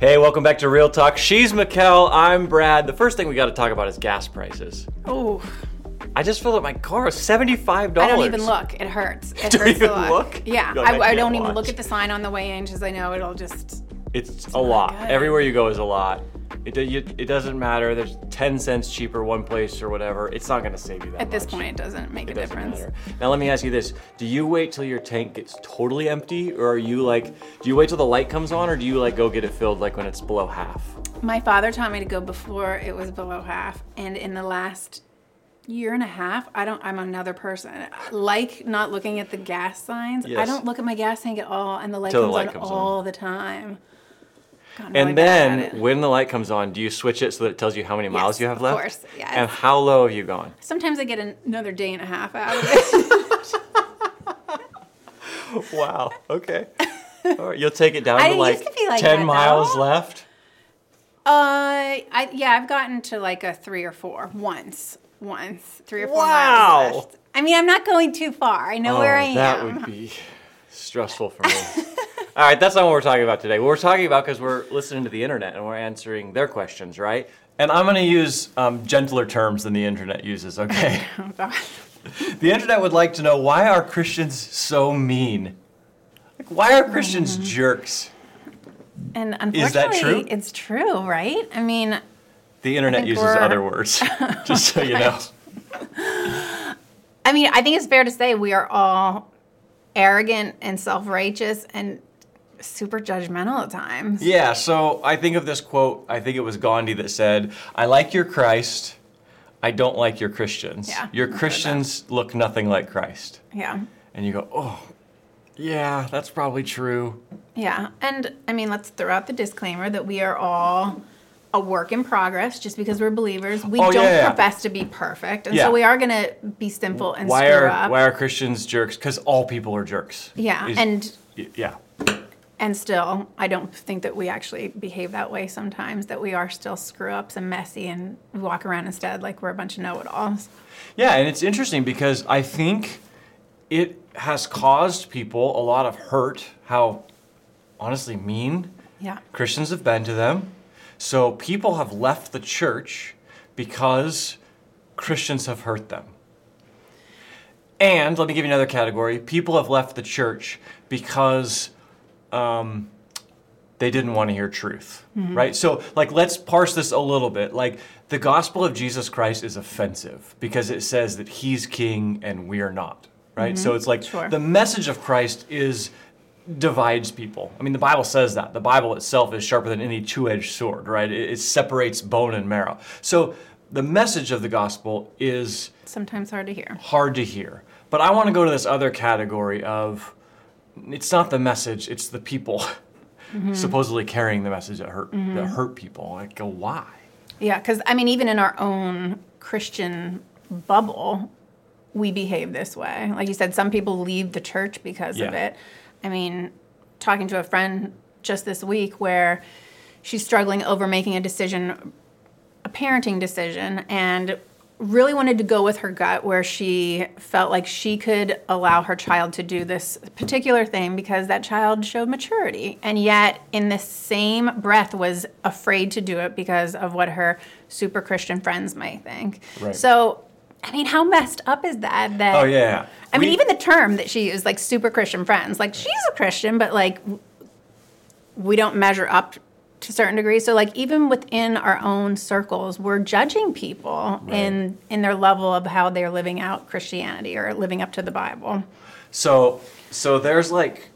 Hey, welcome back to Real Talk. She's Mikkel. I'm Brad. The first thing we got to talk about is gas prices. Oh, I just filled up my car with seventy-five dollars. I don't even look. It hurts. It Don't hurts even look? Yeah, like, I I, don't even watch. look at the sign on the way in because I know it'll just. It's a lot. good. Everywhere you go is a lot. It, you, it doesn't matter. There's ten cents cheaper one place or whatever. It's not going to save you that At this much. point, it doesn't make It a doesn't difference. matter. Now let me ask you this: Do you wait till your tank gets totally empty, or are you like, do you wait till the light comes on, or do you like go get it filled like when it's below half? My father taught me to go before it was below half, and in the last year and a half, I don't. I'm another person. Like not looking at the gas signs. Yes. I don't look at my gas tank at all, and the light Till the light on comes on. all the time. God, And then when the light comes on, do you switch it so that it tells you how many miles Yes, you have left? of course, yes. And how low have you gone? sometimes I get another day and a half out of it. Wow. Okay. All right, you'll take it down I to like, to like 10 that, miles left. Uh, I yeah, I've gotten to like a three or four once, once three or four Wow. miles left. I mean, I'm not going too far. I know where I am. Oh, that would be stressful for me. All right, that's not what we're talking about today. What we're talking about because we're listening to the internet and we're answering their questions, right? And I'm going to use um, gentler terms than the internet uses, okay? Oh, God. the internet would like to know why are Christians so mean? Like, why are Christians Mm-hmm. jerks? And Is that unfortunately, true? it's true, right? I mean, The internet uses we're- other words, just so you know. I mean, I think it's fair to say we are all arrogant and self-righteous and super judgmental at times. Yeah, so I think of this quote, I think it was Gandhi that said, I like your Christ, I don't like your Christians. Yeah, your Christians look nothing like Christ. Yeah. And you go, oh, yeah, that's probably true. Yeah, and I mean, let's throw out the disclaimer that we are all a work in progress. Just because we're believers, we Oh, don't yeah, yeah. profess to be perfect, and Yeah. so we are going to be sinful and Why screw are up. why are Christians jerks? Because all people are jerks. yeah, Is- and yeah. And still, I don't think that we actually behave that way sometimes. That we are still screw ups and messy, and we walk around instead like we're a bunch of know it alls. Yeah, and it's interesting because I think it has caused people a lot of hurt, how honestly mean Yeah, Christians have been to them. So people have left the church because Christians have hurt them. And let me give you another category. People have left the church because um, they didn't want to hear truth, right? So, like, let's parse this a little bit. Like, the gospel of Jesus Christ is offensive because it says that he's king and we are not, right? So it's like Sure. the message of Christ is divides people. I mean, the Bible says that. The Bible itself is sharper than any two edged sword, right? It, it separates bone and marrow. So, the message of the gospel is sometimes hard to hear. hard to hear. But I want to go to this other category of it's not the message, it's the people mm-hmm. supposedly carrying the message that hurt that mm-hmm. hurt people. Like, go why? Yeah, because I mean, even in our own Christian bubble, we behave this way. Like you said, some people leave the church because of it. I mean, talking to a friend just this week where she's struggling over making a decision, a parenting decision, and really wanted to go with her gut where she felt like she could allow her child to do this particular thing because that child showed maturity and yet in the same breath was afraid to do it because of what her super christian friends might think Right. so i mean how messed up is that that Oh yeah. I mean, even the term that she used, like super Christian friends, like she's a Christian, but like we don't measure up to certain degrees. So, like even within our own circles, we're judging people in in their level of how they're living out Christianity or living up to the Bible. So so there's like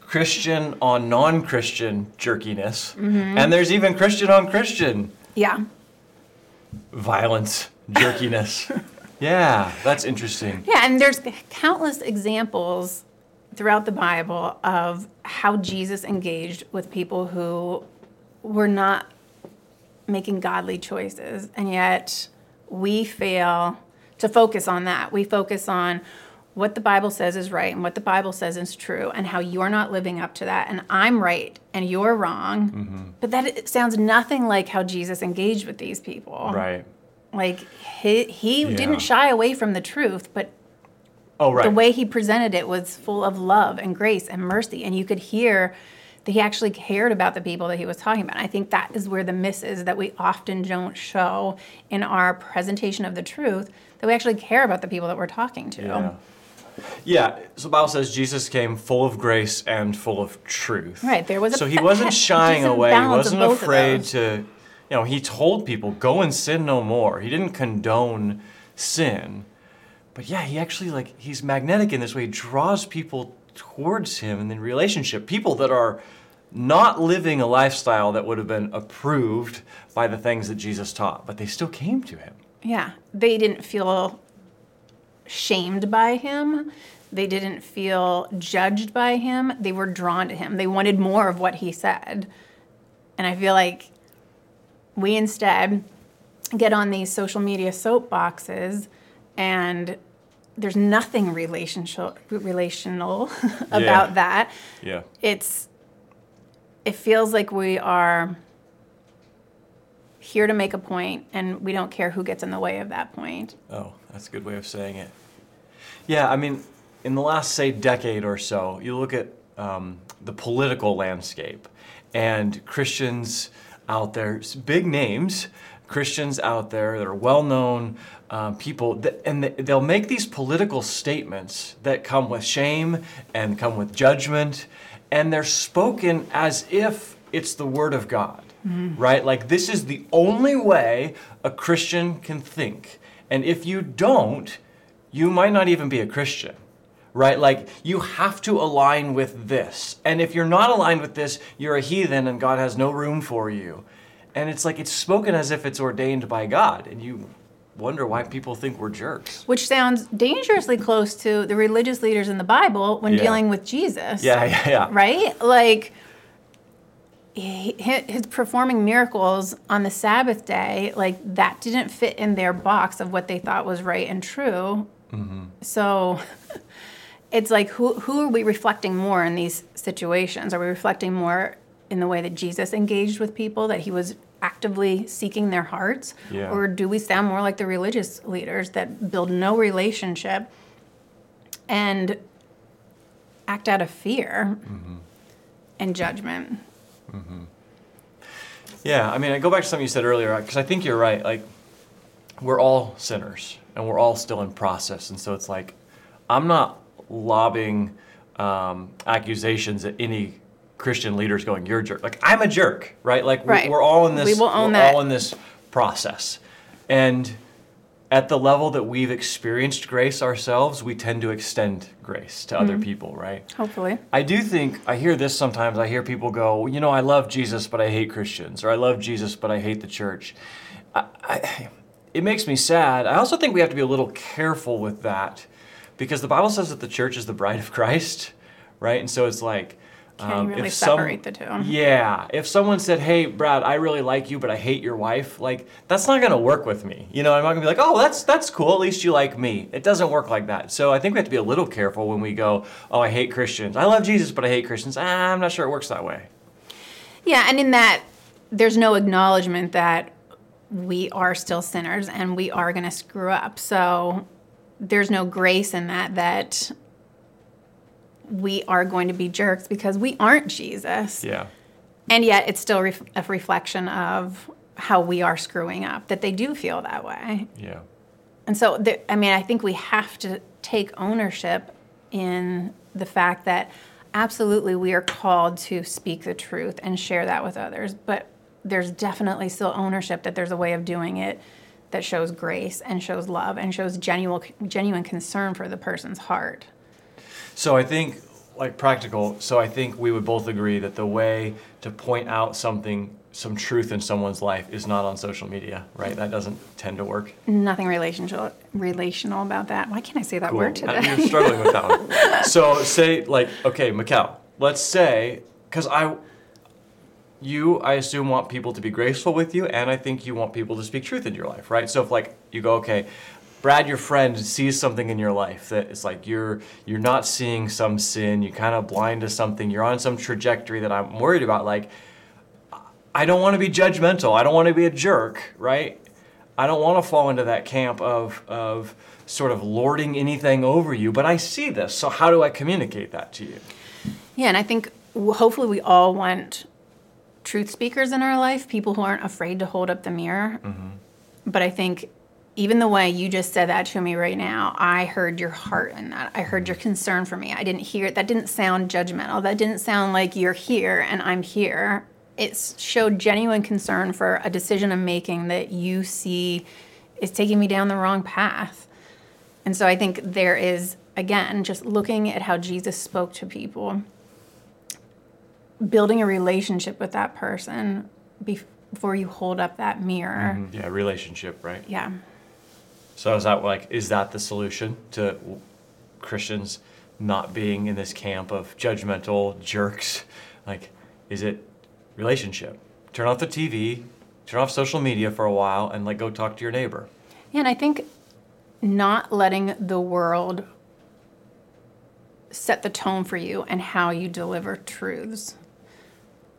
Christian on non-Christian jerkiness, mm-hmm. and there's even Christian on Christian Yeah, violence jerkiness. yeah, that's interesting. yeah, and there's countless examples throughout the Bible of how Jesus engaged with people who were not making godly choices. And yet we fail to focus on that. We focus on what the Bible says is right and what the Bible says is true and how you're not living up to that. And I'm right and you're wrong. Mm-hmm. But that sounds nothing like how Jesus engaged with these people. Right. Like he, he Yeah. didn't shy away from the truth, but Oh right. the way he presented it was full of love and grace and mercy and you could hear that he actually cared about the people that he was talking about. I think that is where the miss is that we often don't show in our presentation of the truth that we actually care about the people that we're talking to. Yeah. Yeah, so the Bible says Jesus came full of grace and full of truth. Right, there was a so he wasn't shying away. He wasn't afraid to, you know, he told people, "Go and sin no more." He didn't condone sin, but yeah, he actually like he's magnetic in this way. He draws people towards him in the relationship. People that are not living a lifestyle that would have been approved by the things that Jesus taught, but they still came to him. Yeah, they didn't feel shamed by him. They didn't feel judged by him. They were drawn to him. They wanted more of what he said. And I feel like we instead get on these social media soapboxes and there's nothing relational relational about that. Yeah. It's it feels like we are here to make a point and we don't care who gets in the way of that point. Oh, that's a good way of saying it. Yeah, I mean, in the last, say, decade or so, you look at um, the political landscape and Christians out there, big names, Christians out there that are well known um, people, that, and they'll make these political statements that come with shame and come with judgment, and they're spoken as if it's the Word of God right? Like, this is the only way a Christian can think. And if you don't, you might not even be a Christian, right? Like, you have to align with this. And if you're not aligned with this, you're a heathen and God has no room for you. And it's like it's spoken as if it's ordained by God. And you wonder why people think we're jerks. Which sounds dangerously close to the religious leaders in the Bible when Yeah. dealing with Jesus. Yeah, yeah, yeah. Right? Like, he, his performing miracles on the Sabbath day, like, that didn't fit in their box of what they thought was right and true. Mm-hmm. So it's like, who, who are we reflecting more in these situations? Are we reflecting more in the way that Jesus engaged with people, that he was actively seeking their hearts? Yeah. Or do we sound more like the religious leaders that build no relationship and act out of fear mm-hmm. and judgment? Mm-hmm. Yeah, I mean, I go back to something you said earlier uh, because I think you're right. Like, we're all sinners and we're all still in process, and so it's like, I'm not lobbing um, accusations at any Christian leaders going, "You're a jerk." Like, I'm a jerk, right? Like, Right. we're, all in this. We will own that. all in this process, and at the level that we've experienced grace ourselves, we tend to extend grace to Mm-hmm. other people, right? Hopefully. I do think I hear this sometimes. I hear people go, you know, I love Jesus, but I hate Christians, or I love Jesus, but I hate the church. I, I, it makes me sad. I also think we have to be a little careful with that because the Bible says that the church is the bride of Christ, right? And so it's like, um, Can you really if some- separate the two? Yeah, if someone said, "Hey, Brad, I really like you, but I hate your wife," like that's not gonna work with me. You know, I'm not gonna be like, "Oh, that's that's cool. At least you like me." It doesn't work like that. So I think we have to be a little careful when we go, "Oh, I hate Christians. I love Jesus, but I hate Christians." Ah, I'm not sure it works that way. Yeah, and in that, there's no acknowledgement that we are still sinners and we are going to screw up. So there's no grace in that, that we are going to be jerks because we aren't Jesus. Yeah. And yet it's still ref- a reflection of how we are screwing up, that they do feel that way. Yeah. And so, there, I mean, I think we have to take ownership in the fact that absolutely we are called to speak the truth and share that with others. But there's definitely still ownership that there's a way of doing it that shows grace and shows love and shows genuine, genuine concern for the person's heart. So I think, like practical. So I think we would both agree that the way to point out something, some truth in someone's life, is not on social media, right? That doesn't tend to work. Nothing relational, relational about that. Why can't I say that word Cool. Uh, today? You're struggling with that one. So say like, okay, Mikkel, let's say, because I, you, I assume want people to be graceful with you, and I think you want people to speak truth in your life, right? So if like you go, okay, Brad, your friend sees something in your life that it's like you're you're not seeing some sin, you're kind of blind to something, you're on some trajectory that I'm worried about. Like, I don't want to be judgmental. I don't want to be a jerk, right? I don't want to fall into that camp of of sort of lording anything over you, but I see this. So how do I communicate that to you? Yeah, and I think hopefully we all want truth speakers in our life, people who aren't afraid to hold up the mirror. Mm-hmm. But I think even the way you just said that to me right now, I heard your heart in that. I heard your concern for me. I didn't hear it. that didn't sound judgmental. That didn't sound like you're here and I'm here. It showed genuine concern for a decision I'm making that you see is taking me down the wrong path. And so I think there is, again, just looking at how Jesus spoke to people, building a relationship with that person before you hold up that mirror. Mm-hmm. Yeah, relationship, right? Yeah. So is that like is that the solution to Christians not being in this camp of judgmental jerks? Like, is it relationship? Turn off the TV, turn off social media for a while, and like go talk to your neighbor. Yeah, and I think not letting the world set the tone for you and how you deliver truths.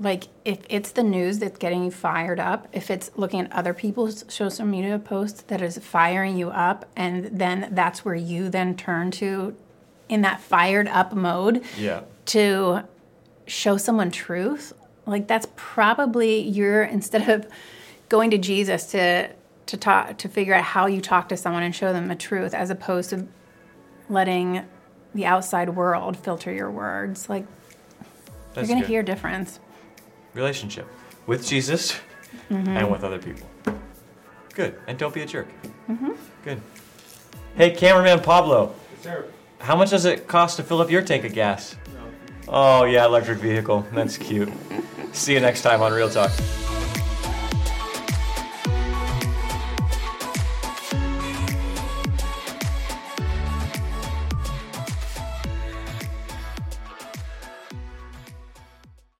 Like if it's the news that's getting you fired up, if it's looking at other people's social media posts that is firing you up, and then that's where you then turn to in that fired up mode Yeah. to show someone truth, like that's probably your instead of going to Jesus to to talk to figure out how you talk to someone and show them the truth as opposed to letting the outside world filter your words. Like That's you're going to hear a difference. Relationship with Jesus mm-hmm. and with other people. Good. And don't be a jerk. Mm-hmm. Good. Hey, cameraman Pablo, Sir, how much does it cost to fill up your tank of gas? Oh, yeah, electric vehicle. That's cute. See you next time on Real Talk.